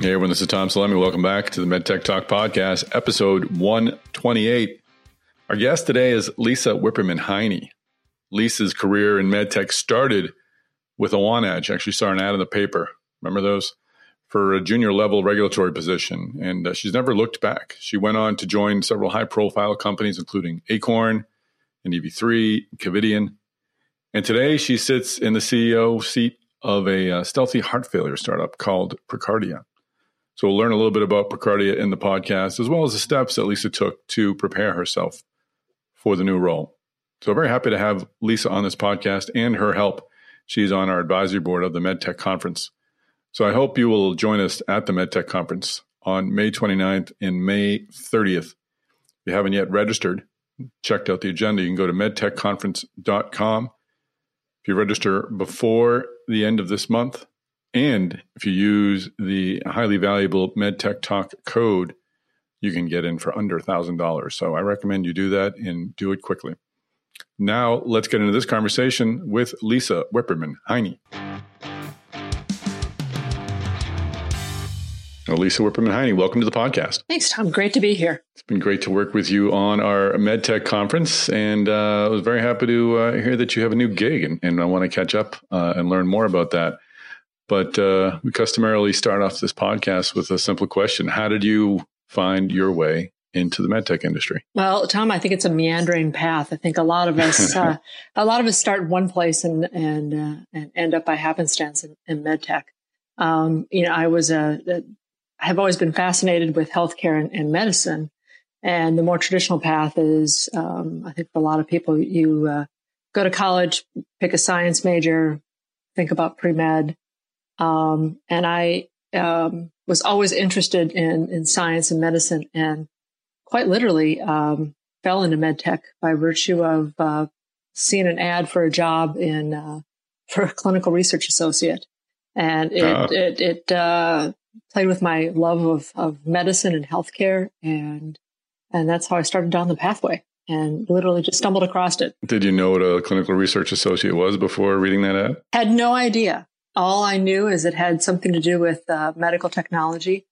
Hey everyone, this is Tom Salemi. Welcome back to the MedTech Talk Podcast, episode 128. Our guest today is Lisa Wipperman Heine. Lisa's career in MedTech started with a one ad. She actually saw an ad in the paper. Remember those? For a junior level regulatory position. And uh, she's never looked back. She went on to join several high profile companies, including Acorn and EV3, Covidien. And today she sits in the CEO seat of a uh, stealthy heart failure startup called Precardia. So we'll learn a little bit about Precardia in the podcast, as well as the steps that Lisa took to prepare herself for the new role. So very happy to have Lisa on this podcast and her help. She's on our advisory board of the MedTech conference. So I hope you will join us at the MedTech conference on May 29th and May 30th. If you haven't yet registered, checked out the agenda, you can go to medtechconference.com. If you register before the end of this month, and if you use the highly valuable MedTech Talk code, you can get in for under $1,000. So I recommend you do that and do it quickly. Now, let's get into this conversation with Lisa Wipperman Heine. Lisa Wipperman Heine, welcome to the podcast. Thanks, Tom. Great to be here. It's been great to work with you on our MedTech conference. And uh, I was very happy to uh, hear that you have a new gig, and, and I want to catch up uh, and learn more about that. But uh, we customarily start off this podcast with a simple question How did you find your way into the medtech industry? Well, Tom, I think it's a meandering path. I think a lot of us, uh, a lot of us start one place and and uh, and end up by happenstance in, in medtech. Um, you know, I was a, a, I have always been fascinated with healthcare and, and medicine, and the more traditional path is, um, I think for a lot of people, you uh, go to college, pick a science major, think about pre med, um, and I um, was always interested in, in science and medicine and quite literally um, fell into medtech by virtue of uh, seeing an ad for a job in uh, for a clinical research associate. And it, uh. it, it uh, played with my love of, of medicine and healthcare. And, and that's how I started down the pathway and literally just stumbled across it. Did you know what a clinical research associate was before reading that ad? Had no idea. All I knew is it had something to do with uh, medical technology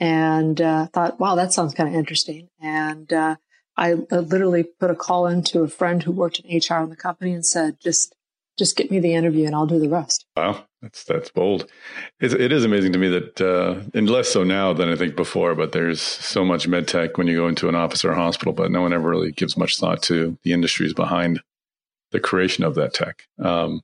and uh, thought, wow, that sounds kind of interesting. And uh, I literally put a call into a friend who worked in HR in the company and said, just just get me the interview and I'll do the rest. Wow, that's that's bold. It's, it is amazing to me that, uh, and less so now than I think before. But there's so much med tech when you go into an office or hospital, but no one ever really gives much thought to the industries behind the creation of that tech. Um,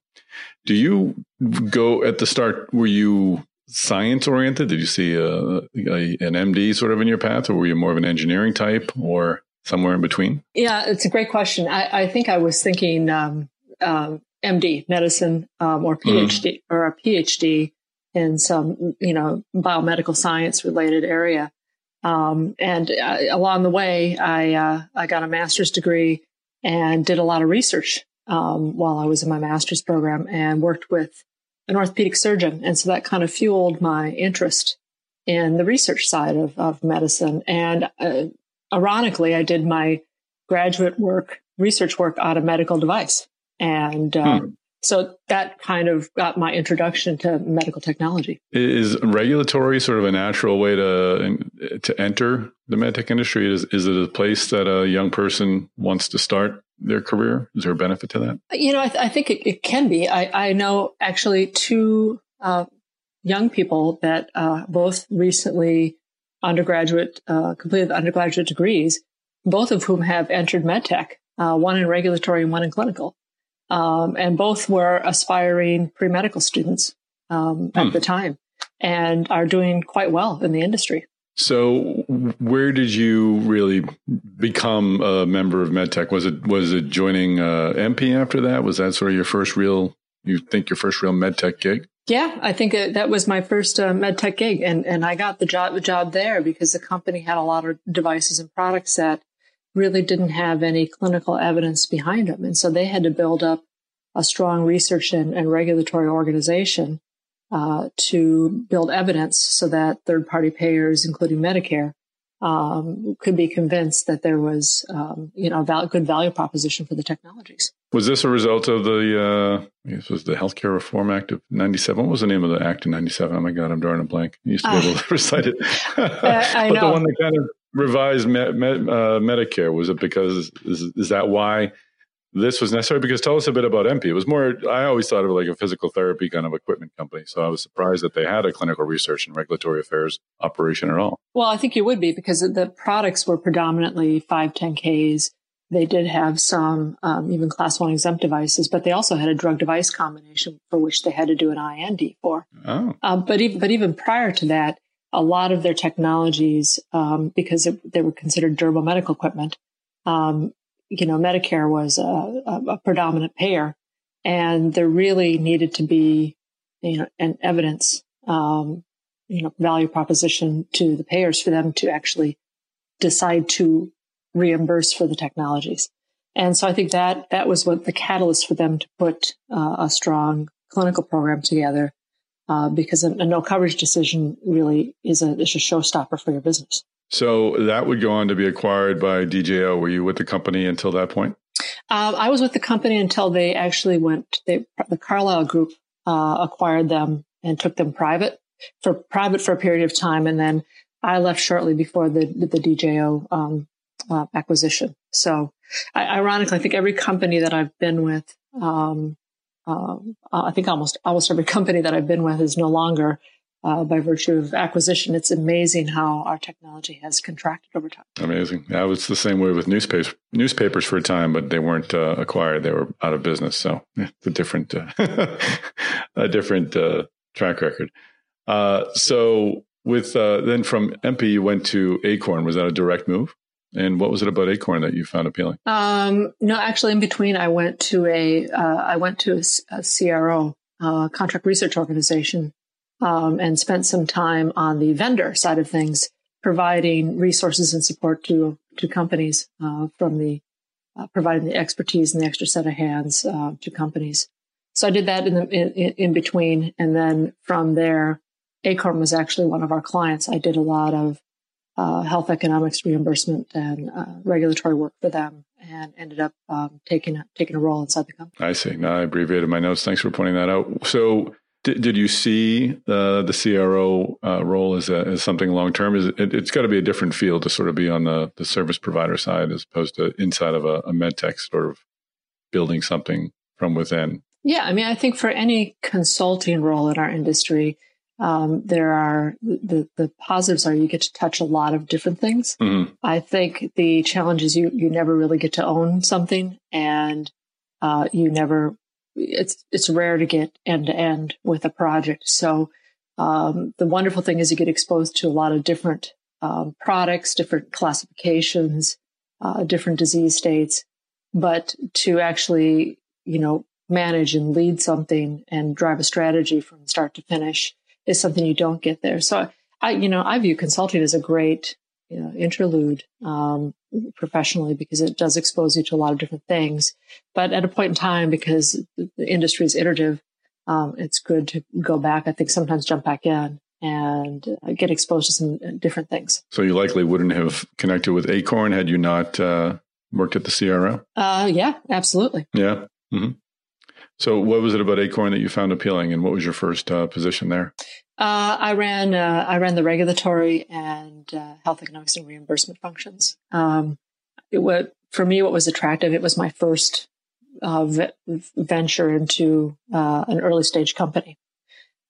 do you go at the start? Were you science oriented? Did you see a, a, an MD sort of in your path, or were you more of an engineering type, or somewhere in between? Yeah, it's a great question. I, I think I was thinking um, um, MD, medicine, um, or PhD, mm. or a PhD in some you know biomedical science related area. Um, and uh, along the way, I uh, I got a master's degree and did a lot of research um, while I was in my master's program and worked with an orthopedic surgeon. And so that kind of fueled my interest in the research side of, of medicine. And uh, ironically, I did my graduate work, research work on a medical device. And um, hmm. so that kind of got my introduction to medical technology. Is regulatory sort of a natural way to to enter the medtech industry? Is is it a place that a young person wants to start? Their career? Is there a benefit to that? You know, I, th- I think it, it, can be. I, I know actually two uh, young people that uh, both recently undergraduate uh, completed undergraduate degrees, both of whom have entered medtech, uh, one in regulatory and one in clinical, um, and both were aspiring pre medical students um, at hmm. the time, and are doing quite well in the industry. So, where did you really become a member of MedTech? Was it was it joining uh, Empi after that? Was that sort of your first real? You think your first real MedTech gig? Yeah, I think that was my first uh, MedTech gig, and and I got the job the job there because the company had a lot of devices and products that really didn't have any clinical evidence behind them, and so they had to build up a strong research and, and regulatory organization uh, to build evidence so that third party payers, including Medicare, um, could be convinced that there was, um, you know, a val- good value proposition for the technologies. Was this a result of the, uh, I guess was the Healthcare Reform Act of 97? What was the name of the act in 97? Oh my God, I'm drawing a blank. I used to be able to recite it. I, but the one that kind of revised uh, Medicare, was it because, is, is that why this was necessary? Because tell us a bit about Empi. It was more, I always thought of it like a physical therapy kind of equipment company. So I was surprised that they had a clinical research and regulatory affairs operation at all. Well, I think you would be because the products were predominantly 510Ks. They did have some um, even class one exempt devices, but they also had a drug device combination for which they had to do an IND for. Oh. Um, but, even, but even prior to that, a lot of their technologies, um, because it, they were considered durable medical equipment, um, you know, Medicare was a, a, predominant payer, and there really needed to be, you know, an evidence, um, you know, value proposition to the payers for them to actually decide to reimburse for the technologies. And so I think that that was what the catalyst for them to put uh, a strong clinical program together, uh, because a, a, no coverage decision really is a, is a showstopper for your business. So that would go on to be acquired by DJO. Were you with the company until that point? Um, I was with the company until they actually went. They, the Carlyle Group uh, acquired them and took them private for private for a period of time, and then I left shortly before the the DJO um, uh, acquisition. So, I, ironically, I think every company that I've been with, um, uh, I think almost almost every company that I've been with is no longer uh, by virtue of acquisition. It's amazing how our technology has contracted over time. Amazing. It was the same way with newspapers, newspapers for a time, but they weren't uh, acquired; they were out of business. So it's a different, uh, a different uh, track record. Uh, so with then from Empi, you went to Acorn. Was that a direct move? And what was it about Acorn that you found appealing? Um, no, actually, in between, I went to a I went to a, a CRO, contract research organization um, and spent some time on the vendor side of things, providing resources and support to to companies uh, from the uh, providing the expertise and the extra set of hands uh, to companies. So I did that in, the, in, in between, and then from there, Acorn was actually one of our clients. I did a lot of uh, health economics reimbursement and uh, regulatory work for them, and ended up um, taking a, taking a role inside the company. I see. Now I abbreviated my notes. Thanks for pointing that out. So did, did you see uh, the CRO uh, role as, a, as something long term? Is it, has got to be a different field to sort of be on the, the service provider side as opposed to inside of a, a med tech sort of building something from within. Yeah, I mean, I think for any consulting role in our industry, um, there are the the positives are you get to touch a lot of different things. Mm-hmm. I think the challenge is you you never really get to own something, and uh, you never it's it's rare to get end to end with a project. So um, the wonderful thing is you get exposed to a lot of different um, products, different classifications, uh, different disease states. But to actually, you know, manage and lead something and drive a strategy from start to finish is something you don't get there. So I, you know, I view consulting as a great you know, interlude um, professionally because it does expose you to a lot of different things. But at a point in time, because the industry is iterative, um, it's good to go back. I think sometimes jump back in and uh, get exposed to some uh, different things. So you likely wouldn't have connected with Acorn had you not uh, worked at the CRO. Uh, yeah, absolutely. Yeah. Mm-hmm. So what was it about Acorn that you found appealing, and what was your first uh, position there? Uh, I ran uh, I ran the regulatory and uh, health economics and reimbursement functions. Um, it for me what was attractive. It was my first uh, v- venture into uh, an early stage company,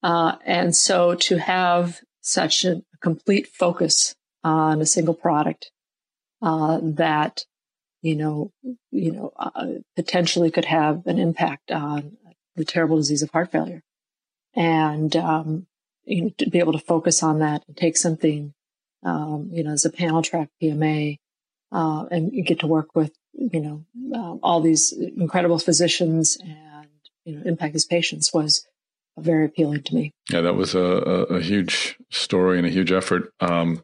uh, and so to have such a complete focus on a single product that you know you know potentially could have an impact on the terrible disease of heart failure and um, you know, to be able to focus on that and take something, um, you know, as a panel track PMA, uh, and get to work with, you know, um, all these incredible physicians and, you know, impact these patients was very appealing to me. Yeah, that was a, a, a huge story and a huge effort. Um,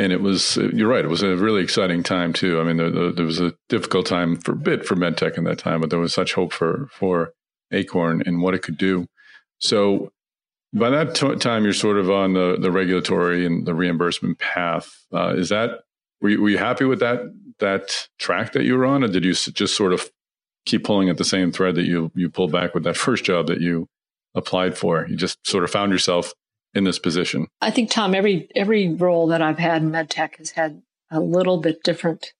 and it was, you're right, it was a really exciting time too. I mean, there, there was a difficult time for a bit for medtech in that time, but there was such hope for, for Acorn and what it could do. So By that t- time, you're sort of on the, the regulatory and the reimbursement path. Uh, is that were you, were you happy with that that track that you were on, or did you just sort of keep pulling at the same thread that you you pulled back with that first job that you applied for? You just sort of found yourself in this position. I think Tom, every every role that I've had in medtech has had a little bit different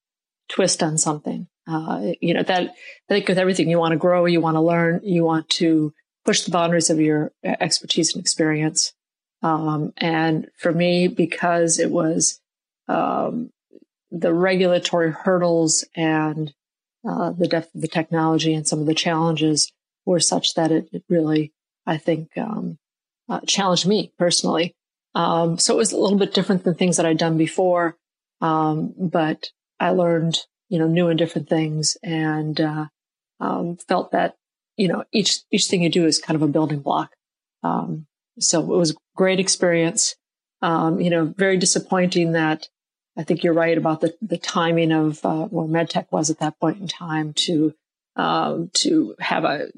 twist on something. Uh, you know that I think with everything you want to grow, you want to learn, you want to push the boundaries of your expertise and experience. Um, and for me, because it was um, the regulatory hurdles and uh, the depth of the technology and some of the challenges were such that it, it really, I think, um, uh, challenged me personally. Um, so it was a little bit different than things that I'd done before, um, but I learned, you know, new and different things, and uh, um, felt that, you know, each each thing you do is kind of a building block. Um, so it was a great experience. Um, you know, very disappointing that I think you're right about the, the timing of uh, where MedTech was at that point in time to um, to have a,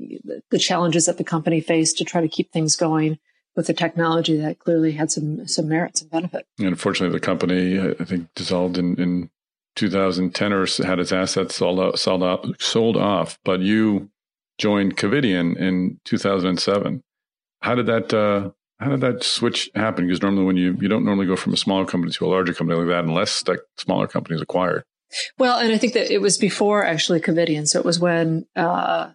the challenges that the company faced to try to keep things going with a technology that clearly had some some merits and benefit. And unfortunately, the company I think dissolved in, in 2010 or had its assets sold out, sold off, sold off. But you joined Covidien in 2007. How did that uh, how did that switch happen? Because normally, when you you don't normally go from a smaller company to a larger company like that, unless that smaller company is acquired. Well, and I think that it was before actually Covidien. So it was when uh,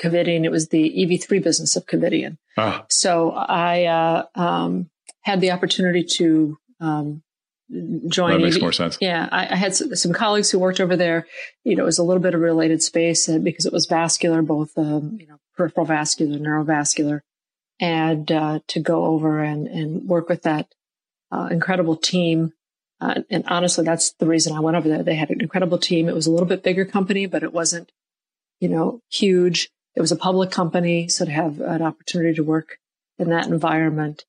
Covidien, it was the EV3 business of Covidien. Ah. So I uh, um, had the opportunity to um, join. That makes EV- more sense. Yeah, I, I had some colleagues who worked over there. You know, it was a little bit of related space uh, because it was vascular, both um, you know peripheral vascular, neurovascular and uh, to go over and, and work with that uh, incredible team. Uh, and honestly, that's the reason I went over there. They had an incredible team. It was a little bit bigger company, but it wasn't, you know, huge. It was a public company, so to have an opportunity to work in that environment,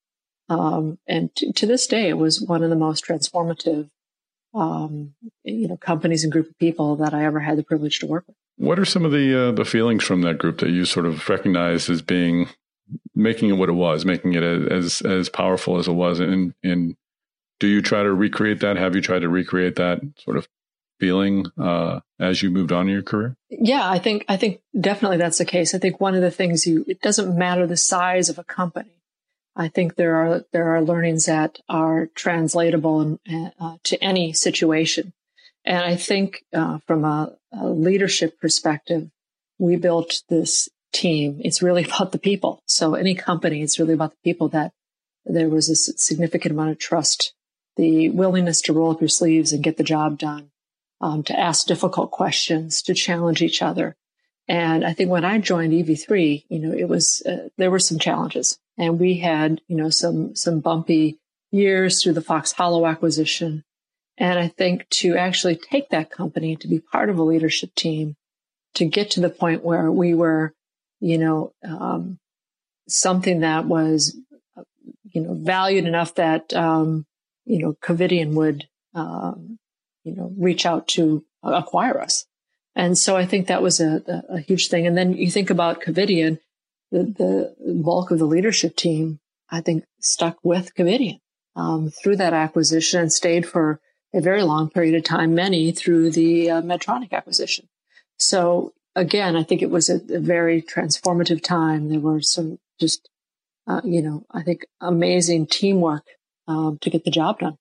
um, and to, to, this day, it was one of the most transformative, um, you know, companies and group of people that I ever had the privilege to work with. What are some of the uh, the feelings from that group that you sort of recognize as being making it what it was, making it as as powerful as it was. And and do you try to recreate that? Have you tried to recreate that sort of feeling uh, as you moved on in your career? Yeah, I think I think definitely that's the case. I think one of the things you it doesn't matter the size of a company. I think there are there are learnings that are translatable in, uh, to any situation, and I think uh, from a, a leadership perspective, we built this team. It's really about the people. So any company, it's really about the people that there was a significant amount of trust, the willingness to roll up your sleeves and get the job done, um, to ask difficult questions, to challenge each other. And I think when I joined EV3, you know, it was, uh, there were some challenges and we had, you know, some, some bumpy years through the FoxHollow acquisition. And I think to actually take that company to be part of a leadership team, to get to the point where we were you know, um, something that was, you know, valued enough that, um, you know, Covidien would, um, you know, reach out to acquire us. And so I think that was a, a huge thing. And then you think about Covidien, the, the bulk of the leadership team, I think, stuck with Covidien um, through that acquisition and stayed for a very long period of time, many through the uh, Medtronic acquisition. So again, I think it was a, a very transformative time. There were some just, uh, you know, I think amazing teamwork um, to get the job done.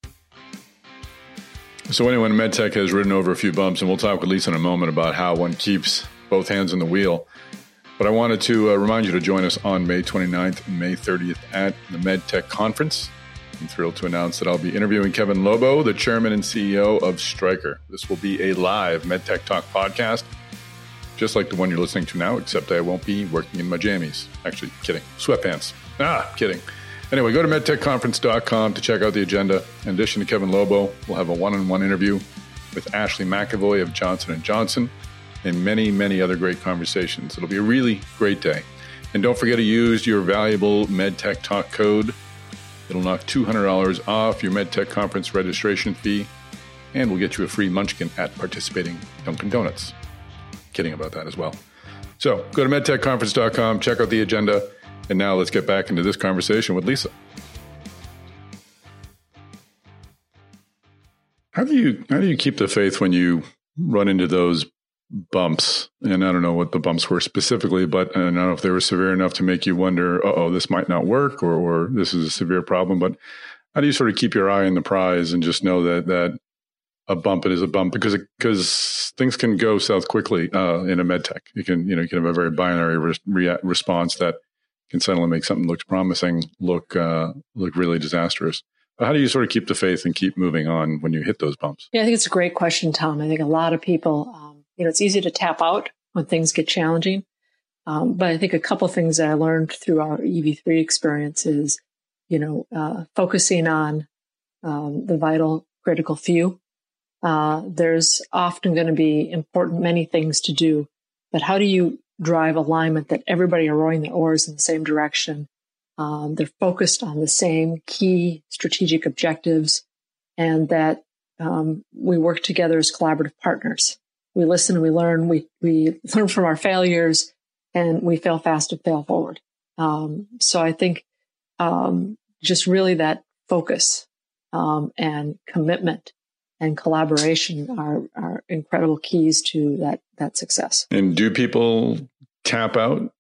So anyone MedTech has ridden over a few bumps, and we'll talk with Lisa in a moment about how one keeps both hands on the wheel. But I wanted to uh, remind you to join us on May 29th and May 30th at the MedTech Conference. I'm thrilled to announce that I'll be interviewing Kevin Lobo, the chairman and CEO of Stryker. This will be a live MedTech Talk podcast just like the one you're listening to now, except I won't be working in my jammies. Actually, kidding. Sweatpants. Ah, kidding. Anyway, go to medtechconference.com to check out the agenda. In addition to Kevin Lobo, we'll have a one-on-one interview with Ashley McEvoy of Johnson & Johnson and many, many other great conversations. It'll be a really great day. And don't forget to use your valuable MedTech Talk code. It'll knock $200 off your MedTech conference registration fee, and we'll get you a free munchkin at participating Dunkin' Donuts kidding about that as well. So go to medtechconference.com, check out the agenda, And now let's get back into this conversation with Lisa. How do you how do you keep the faith when you run into those bumps? And I don't know what the bumps were specifically, but I don't know if they were severe enough to make you wonder, oh, this might not work, or or this is a severe problem. But how do you sort of keep your eye on the prize and just know that that a bump is a bump because because things can go south quickly uh, in a med tech. You can you know you can have a very binary re- re- response that can suddenly make something looks promising look uh, look really disastrous. But how do you sort of keep the faith and keep moving on when you hit those bumps? Yeah, I think it's a great question, Tom. I think a lot of people, um, you know, it's easy to tap out when things get challenging. Um, but I think a couple things that I learned through our EV3 experience is, you know, uh, focusing on um, the vital critical few. Uh, there's often going to be important, many things to do, but how do you drive alignment that everybody are rowing their oars in the same direction um, they're focused on the same key strategic objectives and that um, we work together as collaborative partners. We listen and we learn. We, we learn from our failures and we fail fast and fail forward. Um, so I think um, just really that focus um, and commitment and collaboration are, are incredible keys to that that success. And do people tap out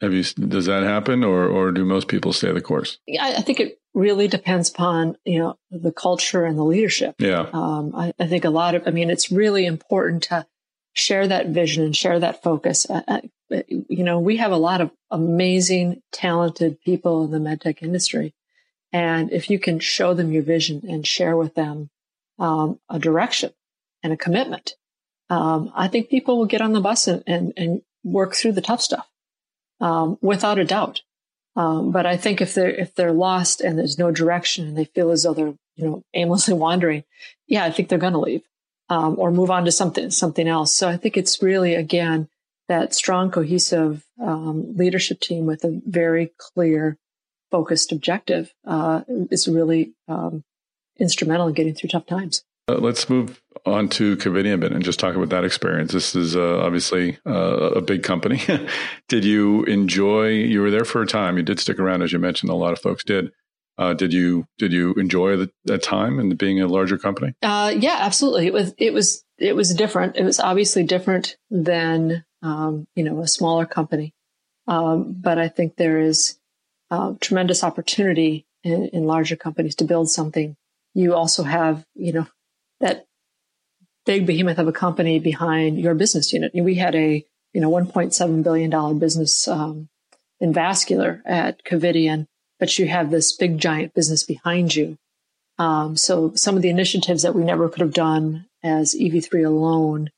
have you? Does that happen, or or do most people stay the course? Yeah, I think it really depends upon you know the culture and the leadership. Yeah, um, I, I, think a lot of. I mean, it's really important to share that vision and share that focus. Uh, you know, we have a lot of amazing, talented people in the medtech industry, and if you can show them your vision and share with them um, a direction and a commitment, um, I think people will get on the bus and, and, and work through the tough stuff um, without a doubt. Um, but I think if they're if they're lost and there's no direction and they feel as though they're you know aimlessly wandering, yeah, I think they're going to leave um, or move on to something something else. So I think it's really again that strong, cohesive um, leadership team with a very clear, focused objective uh, is really um, instrumental in getting through tough times. Uh, let's move on to Covidien a bit and just talk about that experience. This is uh, obviously uh, a big company. did you enjoy? You were there for a time. You did stick around, as you mentioned. A lot of folks did. Uh, did you did you enjoy the, that time and being a larger company? Uh, yeah, absolutely. It was it was it was different. It was obviously different than um, you know a smaller company, um, but I think there is uh, tremendous opportunity in, in larger companies to build something. You also have you know that big behemoth of a company behind your business unit. We had a you know 1.7 billion dollar business um, in vascular at Covidien, but you have this big giant business behind you. Um, so some of the initiatives that we never could have done as EV3 alone,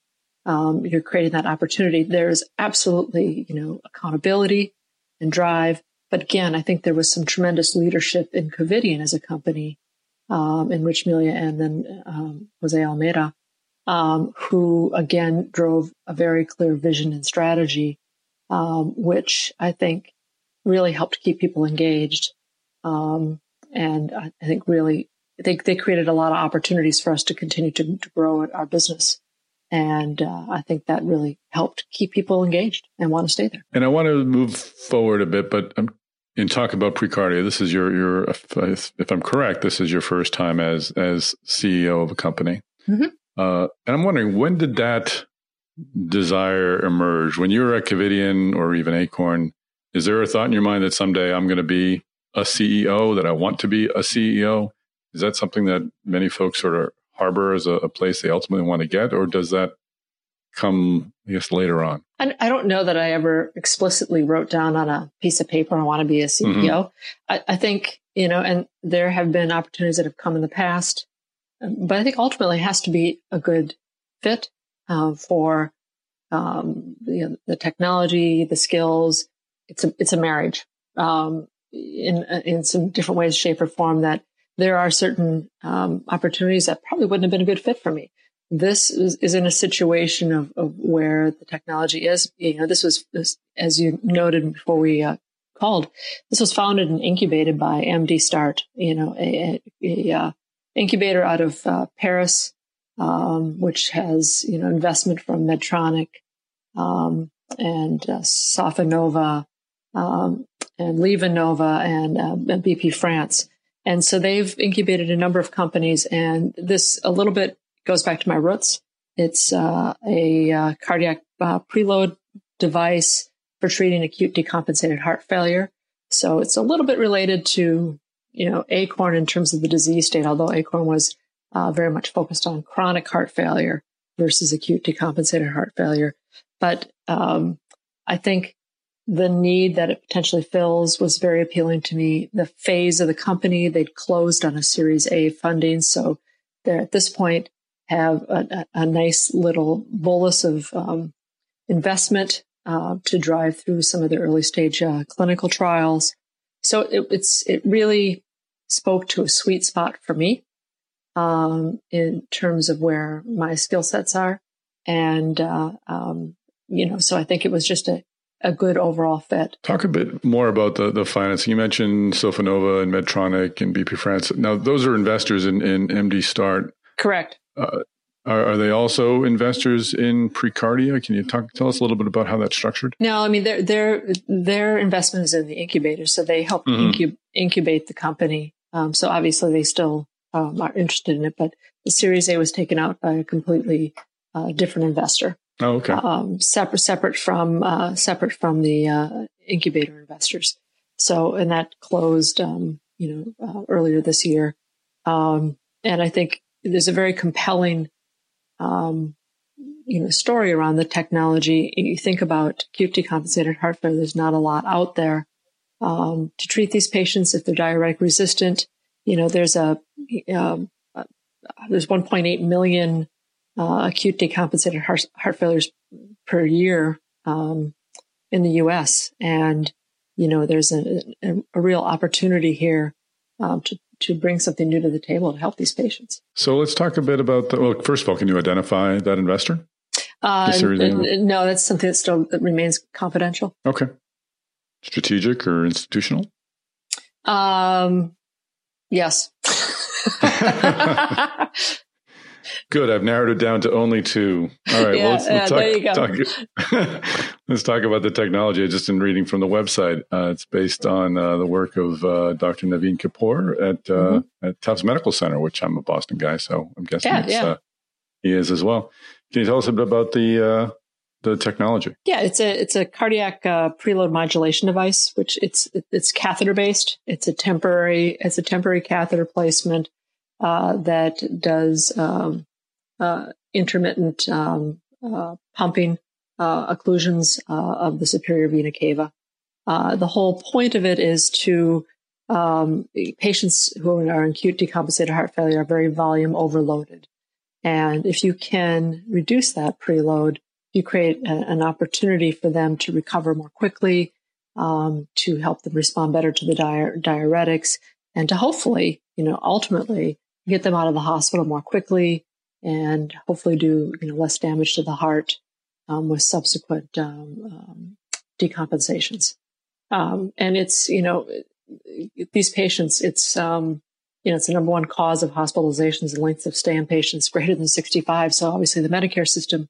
um, you're creating that opportunity. There's absolutely you know accountability and drive, but again, I think there was some tremendous leadership in Covidien as a company um, in Rich Meelia and then um, Jose Almeida, um, who again drove a very clear vision and strategy, um, which I think really helped keep people engaged. Um, and I, I, think really they, they created a lot of opportunities for us to continue to, to grow our business. And uh, I think that really helped keep people engaged and want to stay there. And I want to move forward a bit, but I'm in talk about Precardia, this is your your if, if, I'm correct, this is your first time as as CEO of a company. Mm-hmm. Uh, and I'm wondering when did that desire emerge? When you were at Covidien or even Acorn, is there a thought in your mind that someday I'm going to be a CEO? That I want to be a CEO? Is that something that many folks sort of harbor as a, a place they ultimately want to get, or does that come, I guess, later on? I, I don't know that I ever explicitly wrote down on a piece of paper, I want to be a CEO. Mm-hmm. I, I, think, you know, and there have been opportunities that have come in the past, um, but I think ultimately it has to be a good fit uh, for um, you know, the technology, the skills. It's a, it's a marriage um, in, in some different ways, shape, or form that there are certain um, opportunities that probably wouldn't have been a good fit for me this is, is in a situation of, of, where the technology is. You know, this was, this, as you noted before we uh, called, this was founded and incubated by MD Start, you know, a, a, a uh, incubator out of uh, Paris, um, which has, you know, investment from Medtronic um, and uh, Sofinnova um, and LivaNova and uh, BP France. And so they've incubated a number of companies. And this a little bit goes back to my roots. It's uh, a uh, cardiac uh, preload device for treating acute decompensated heart failure. So it's a little bit related to, you know, ACORN in terms of the disease state, although ACORN was uh, very much focused on chronic heart failure versus acute decompensated heart failure. But um, I think the need that it potentially fills was very appealing to me. The phase of the company, they'd closed on a Series A funding. So they're at this point have a, a nice little bolus of um, investment uh, to drive through some of the early stage uh, clinical trials. So it, it's it really spoke to a sweet spot for me um, in terms of where my skill sets are, and uh, um, you know, so I think it was just a a good overall fit. Talk a bit more about the, the financing. You mentioned Sofinnova and Medtronic and BP France. Now, those are investors in, in MD Start. Correct. Uh, are, are, they also investors in Precardia? Can you talk tell us a little bit about how that's structured? No, I mean their their their investment is in the incubator, so they help mm-hmm. incub- incubate the company. Um, so obviously they still um, are interested in it, but the Series A was taken out by a completely uh, different investor. Oh, okay. Um, separate, separate from uh, separate from the uh, incubator investors. So, and that closed, um, you know, uh, earlier this year. Um, and I think there's a very compelling, um, you know, story around the technology. You think about acute decompensated heart failure. There's not a lot out there um, to treat these patients if they're diuretic resistant. You know, there's a um, there's 1.8 million uh, acute decompensated heart, heart failures per year um, in the U.S. And you know, there's a, a, a real opportunity here um, to to bring something new to the table to help these patients. So let's talk a bit about the. Well, first of all, can you identify that investor? Uh, no, that's something that still that remains confidential. Okay. Strategic or institutional? Um, yes. Good. I've narrowed it down to only two. All right. yeah, well, let's, let's, yeah, talk, talk let's talk about the technology. I just in reading from the website. Uh, it's based on uh, the work of uh, Dr. Navin Kapur at uh, mm-hmm. at Tufts Medical Center, which I'm a Boston guy, so I'm guessing yeah, yeah. Uh, he is as well. Can you tell us a bit about the uh, the technology? Yeah, it's a it's a cardiac preload modulation device, which it's it's catheter based. It's a temporary it's a temporary catheter placement uh, that does um, uh, intermittent um, uh, pumping uh, occlusions uh, of the superior vena cava. the whole point of it is to um, patients who are in acute decompensated heart failure are very volume overloaded. And if you can reduce that preload, you create a, an opportunity for them to recover more quickly, um, to help them respond better to the diuretics, and to hopefully, you know, ultimately get them out of the hospital more quickly and hopefully do you know less damage to the heart um, with subsequent um, um, decompensations. Um, and it's you know these patients it's um, you know it's the number one cause of hospitalizations and lengths of stay in patients greater than 65. So obviously the Medicare system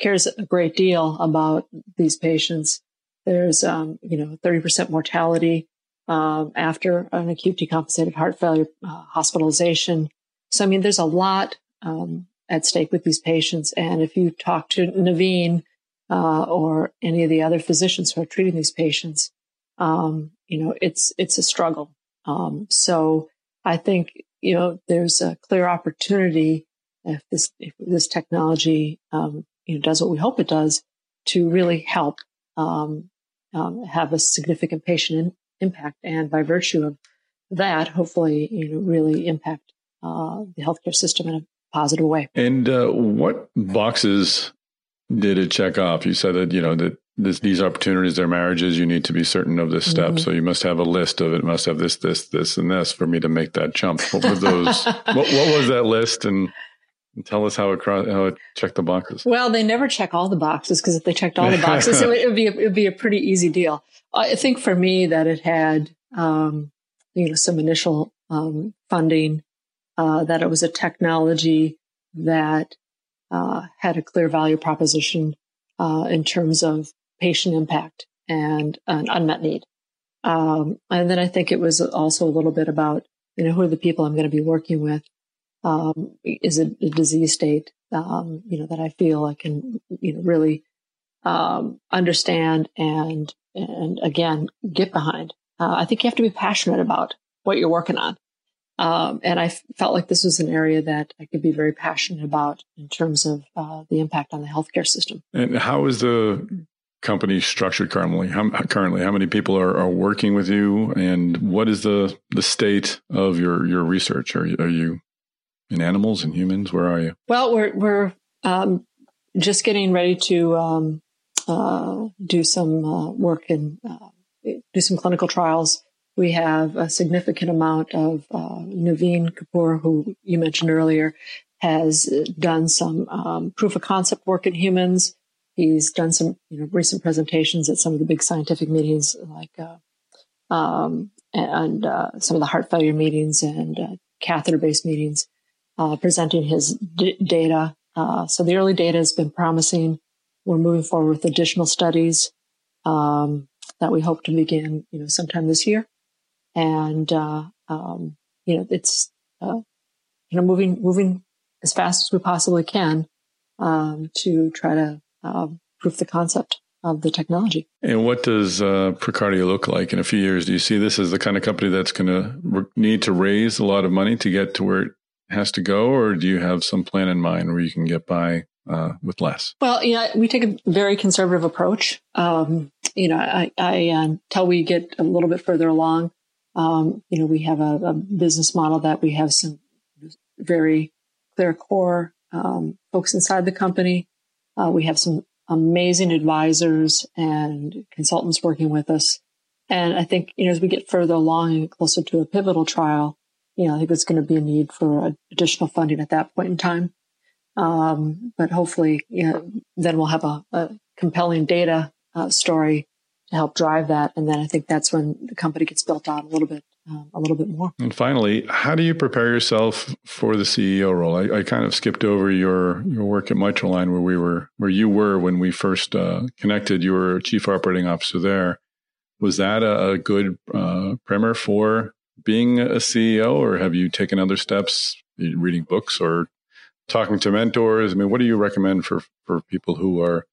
cares a great deal about these patients. There's um, you know 30% mortality um, after an acute decompensated heart failure uh, hospitalization. So, I mean, there's a lot um, at stake with these patients. And if you talk to Navin uh, or any of the other physicians who are treating these patients, um, you know, it's it's a struggle. Um, so, I think you know there's a clear opportunity if this if this technology um, you know does what we hope it does to really help um, um, have a significant patient in, impact, and by virtue of that, hopefully, you know, really impact uh, the healthcare system in a positive way. And uh, what boxes did it check off? You said that you know that this, these opportunities, their marriages, you need to be certain of this step. Mm-hmm. So you must have a list of it. Must have this, this, this, and this for me to make that jump. What were those? what, what was that list? And Tell us how it how it checked the boxes. Well, they never check all the boxes because if they checked all the boxes, it, would, it, would, be a, it would be a pretty easy deal. I think for me that it had um, you know some initial um, funding, uh, that it was a technology that uh, had a clear value proposition uh, in terms of patient impact and an unmet need. Um, and then I think it was also a little bit about, you know, who are the people I'm going to be working with? Um, is it a disease state, um, you know, that I feel I can, you know, really, um, understand and, and again, get behind. Uh, I think you have to be passionate about what you're working on. Um, and I felt like this was an area that I could be very passionate about in terms of uh, the impact on the healthcare system. And how is the company structured currently? How, currently, how many people are, are working with you, and what is the the state of your your research? Are you, are you in animals and humans? Where are you? Well, we're we're um, just getting ready to um, uh, do some uh, work and uh, do some clinical trials. We have a significant amount of uh, Navin Kapur, who you mentioned earlier, has done some um, proof of concept work in humans. He's done some you know, recent presentations at some of the big scientific meetings, like uh, um, and uh, some of the heart failure meetings and uh, catheter-based meetings, uh, presenting his d- data. Uh, so the early data has been promising. We're moving forward with additional studies um, that we hope to begin, you know, sometime this year. And uh, um, you know, it's you know moving moving as fast as we possibly can um, to try to uh, proof the concept of the technology. And what does uh, Precardia look like in a few years? Do you see this as the kind of company that's going to re- need to raise a lot of money to get to where it has to go, or do you have some plan in mind where you can get by uh, with less? Well, yeah, we take a very conservative approach. Um, you know, I, I until we get a little bit further along, um, you know, we have a, a, business model that we have some very clear core um, folks inside the company uh, we have some amazing advisors and consultants working with us. And I think, you know, as we get further along and closer to a pivotal trial, you know, I think there's going to be a need for additional funding at that point in time. Um, but hopefully, you know, then we'll have a, a compelling data uh, story to help drive that. And then I think that's when the company gets built out a little bit um, a little bit more. And finally, how do you prepare yourself for the CEO role? I, I kind of skipped over your your work at Mitralign, where we were, where you were when we first uh, connected. You were chief operating officer there. Was that a, a good uh, primer for being a CEO, or have you taken other steps, reading books or talking to mentors? I mean, what do you recommend for for people who are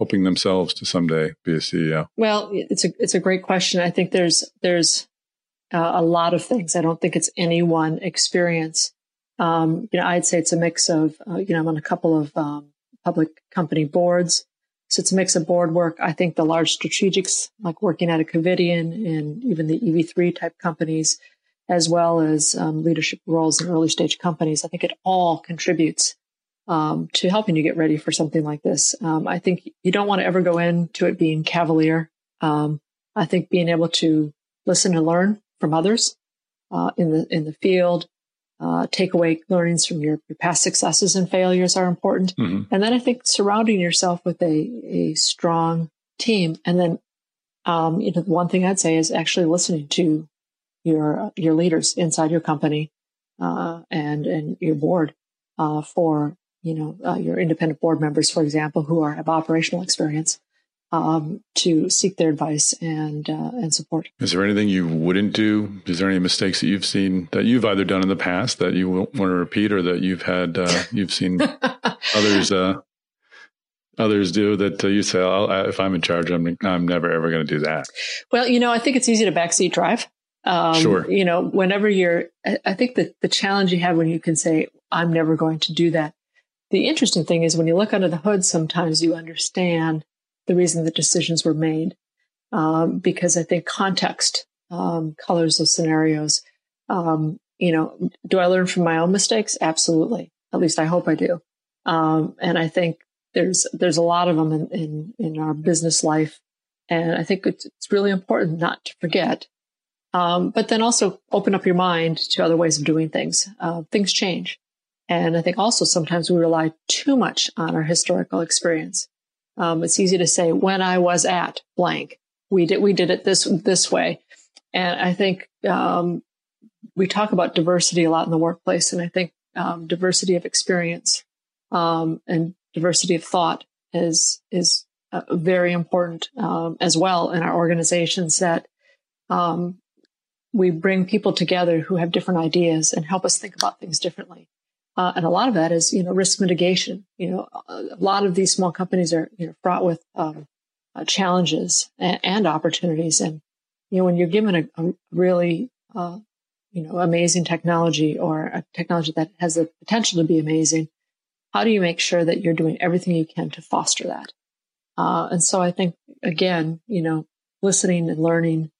hoping themselves to someday be a CEO? Well, it's a it's a great question. I think there's there's uh, a lot of things. I don't think it's any one experience. Um, you know, I'd say it's a mix of, uh, you know, I'm on a couple of um, public company boards. So it's a mix of board work. I think the large strategics, like working at a Covidien and even the EV3 type companies, as well as um, leadership roles in early stage companies, I think it all contributes um, to helping you get ready for something like this. Um, I think you don't want to ever go into it being cavalier. Um, I think being able to listen and learn from others uh, in the in the field. Uh, take away learnings from your, your past successes and failures are important. Mm-hmm. And then I think surrounding yourself with a, a strong team. And then, um, you know, one thing I'd say is actually listening to your, your leaders inside your company, uh, and, and your board, uh, for, you know, uh, your independent board members, for example, who are, have operational experience um, to seek their advice and uh, and support. Is there anything you wouldn't do? Is there any mistakes that you've seen that you've either done in the past that you want to repeat, or that you've had uh, you've seen others uh, others do that uh, you say, "If I'm in charge, I'm I'm never ever going to do that." Well, you know, I think it's easy to backseat drive. Um, sure. You know, whenever you're, I think that the challenge you have when you can say, "I'm never going to do that." The interesting thing is when you look under the hood, sometimes you understand the reason the decisions were made. Um, because I think context um, colors those scenarios. Um, you know, do I learn from my own mistakes? Absolutely. At least I hope I do. Um, and I think there's there's a lot of them in, in, in our business life, and I think it's, it's really important not to forget. Um, but then also open up your mind to other ways of doing things. Uh, things change, and I think also sometimes we rely too much on our historical experience. Um, it's easy to say when I was at blank, we did we did it this this way, and I think um, we talk about diversity a lot in the workplace, and I think um, diversity of experience um, and diversity of thought is is uh, very important um, as well in our organizations. That um, we bring people together who have different ideas and help us think about things differently. Uh, and a lot of that is, you know, risk mitigation. You know, a lot of these small companies are, you know, fraught with um, uh, challenges and, and, opportunities. And, you know, when you're given a, a really, uh, you know, amazing technology or a technology that has the potential to be amazing, how do you make sure that you're doing everything you can to foster that? Uh, and so I think, again, you know, listening and learning,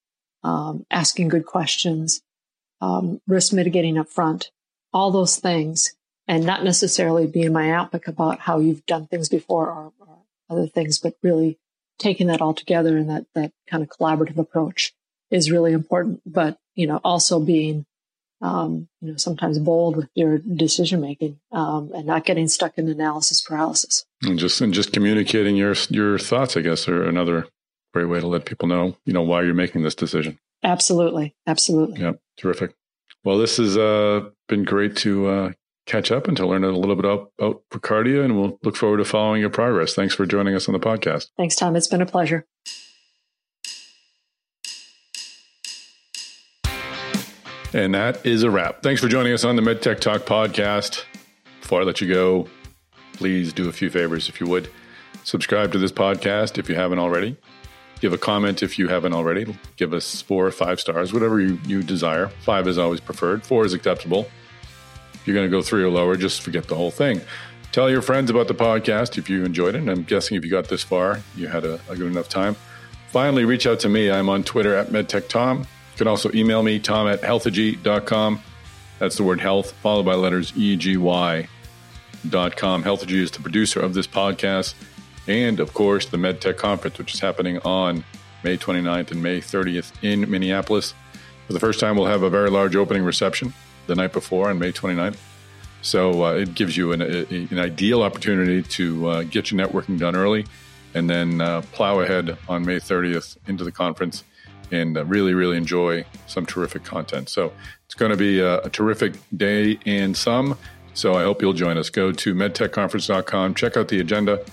um, asking good questions, um, risk mitigating up front, all those things, and not necessarily being myopic about how you've done things before or, or other things, but really taking that all together and that, that kind of collaborative approach is really important. But, you know, also being, um, you know, sometimes bold with your decision making, um, and not getting stuck in analysis paralysis. And just, and just communicating your, your thoughts, I guess, are another great way to let people know, you know, why you're making this decision. Absolutely. Absolutely. Yeah. Terrific. Well, this has uh, been great to uh, catch up and to learn a little bit about, Precardia, and we'll look forward to following your progress. Thanks for joining us on the podcast. Thanks, Tom. It's been a pleasure. And that is a wrap. Thanks for joining us on the MedTech Talk podcast. Before I let you go, please do a few favors if you would. Subscribe to this podcast if you haven't already. Give a comment if you haven't already. Give us four or five stars, whatever you, you desire. Five is always preferred, four is acceptable. You're going to go three or lower, just forget the whole thing. Tell your friends about the podcast if you enjoyed it. And I'm guessing if you got this far, you had a, a good enough time. Finally, reach out to me. I'm on Twitter at MedTechTom. You can also email me, tom at healthegy.com. That's the word health, followed by letters E-G-Y dot com. Healthegy is the producer of this podcast and, of course, the MedTech Conference, which is happening on May 29th and May 30th in Minneapolis. For the first time, we'll have a very large opening reception the night before on May 29th. So uh, it gives you an, a, an ideal opportunity to uh, get your networking done early and then uh, plow ahead on May 30th into the conference and uh, really, really enjoy some terrific content. So it's going to be a, a, terrific day and some. So I hope you'll join us. Go to medtechconference.com, check out the agenda.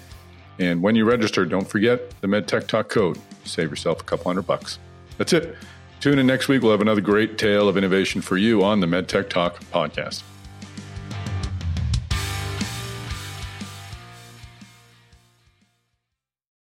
And when you register, don't forget the MedTech Talk code. Save yourself a couple hundred bucks. That's it. Tune in next week. We'll have another great tale of innovation for you on the MedTech Talk podcast.